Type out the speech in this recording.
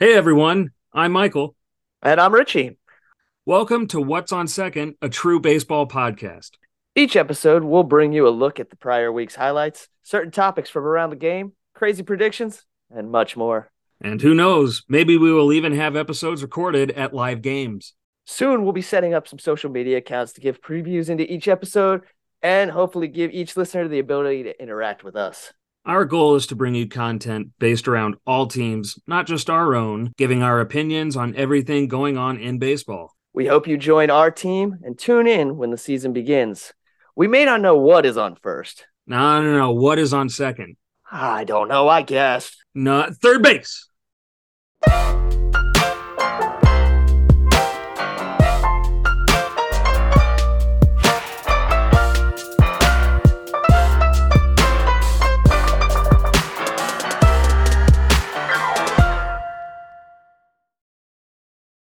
Hey everyone, I'm Michael. And I'm Richie. Welcome to What's on Second, a true baseball podcast. Each episode, we'll bring you a look at the prior week's highlights, certain topics from around the game, crazy predictions, and much more. And who knows, maybe we will even have episodes recorded at live games. Soon, we'll be setting up some social media accounts to give previews into each episode and hopefully give each listener the ability to interact with us. Our goal is to bring you content based around all teams, not just our own, giving our opinions on everything going on in baseball. We hope you join our team and tune in when the season begins. We may not know what is on first. No, no, no. What is on second? I don't know, I guess. No, third base.